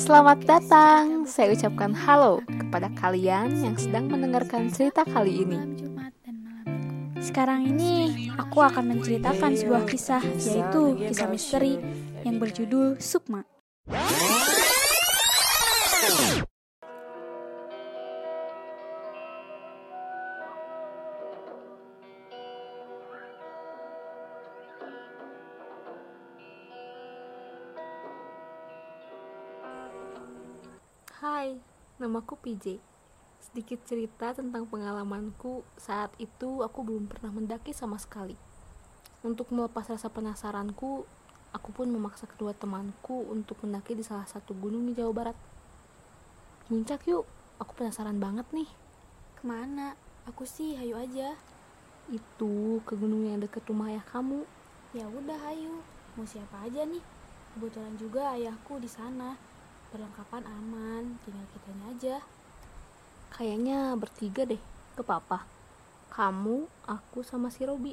Selamat datang, saya ucapkan halo kepada kalian yang sedang mendengarkan cerita kali ini. Sekarang ini aku akan menceritakan sebuah kisah, yaitu kisah misteri yang berjudul Sukma. Hai, namaku PJ. Sedikit cerita tentang pengalamanku saat itu aku belum pernah mendaki sama sekali. Untuk melepas rasa penasaranku, aku pun memaksa kedua temanku untuk mendaki di salah satu gunung di Jawa Barat. Puncak yuk, aku penasaran banget nih. Ke mana? Aku sih hayu aja. Itu ke gunung yang deket rumah ayah kamu. Ya udah hayu. Mau siapa aja nih? Kebetulan juga ayahku di sana. Perlengkapan aman, tinggal kitanya aja. Kayaknya bertiga deh, ke papa. Kamu, aku, sama si Robi.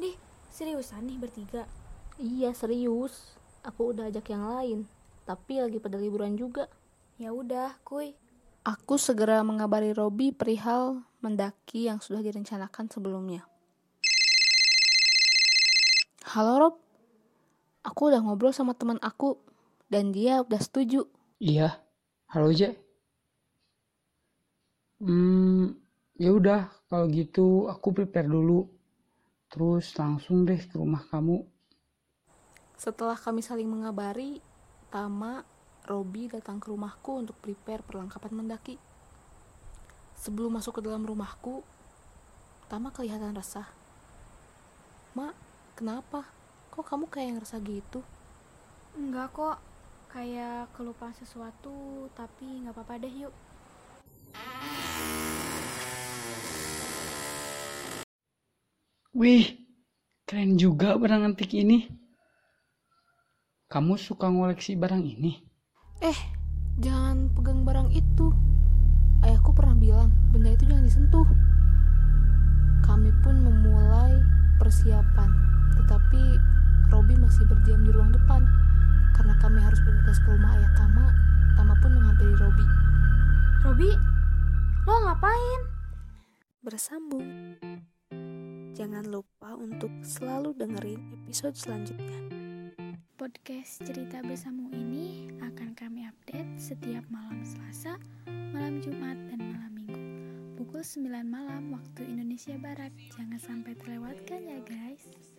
Nih, seriusan nih bertiga? Iya, serius. Aku udah ajak yang lain, tapi lagi pada liburan juga. Ya udah, kuy. Aku segera mengabari Robi perihal mendaki yang sudah direncanakan sebelumnya. Halo Rob, aku udah ngobrol sama teman aku dan dia udah setuju. Iya, halo Je. Hmm, ya udah kalau gitu aku prepare dulu. Terus langsung deh ke rumah kamu. Setelah kami saling mengabari, Tama, Robi datang ke rumahku untuk prepare perlengkapan mendaki. Sebelum masuk ke dalam rumahku, Tama kelihatan resah. Mak, kenapa? Kok kamu kayak yang resah gitu? Enggak kok. Kayak kelupaan sesuatu, tapi nggak apa-apa deh yuk. Wih, keren juga barang antik ini. Kamu suka ngoleksi barang ini? Eh, jangan pegang barang itu. Ayahku pernah bilang, benda itu jangan disentuh. Kami pun memulai persiapan, tetapi Robi masih berdiam di ruang depan. Harus bergegas ke rumah ayah Tama, Tama pun menghampiri Robi. Robi, lo ngapain? Bersambung. Jangan lupa untuk selalu dengerin episode selanjutnya. Podcast cerita bersama ini akan kami update setiap malam Selasa, malam Jumat, dan malam Minggu. Pukul 9 malam waktu Indonesia Barat. Jangan sampai terlewatkan ya guys.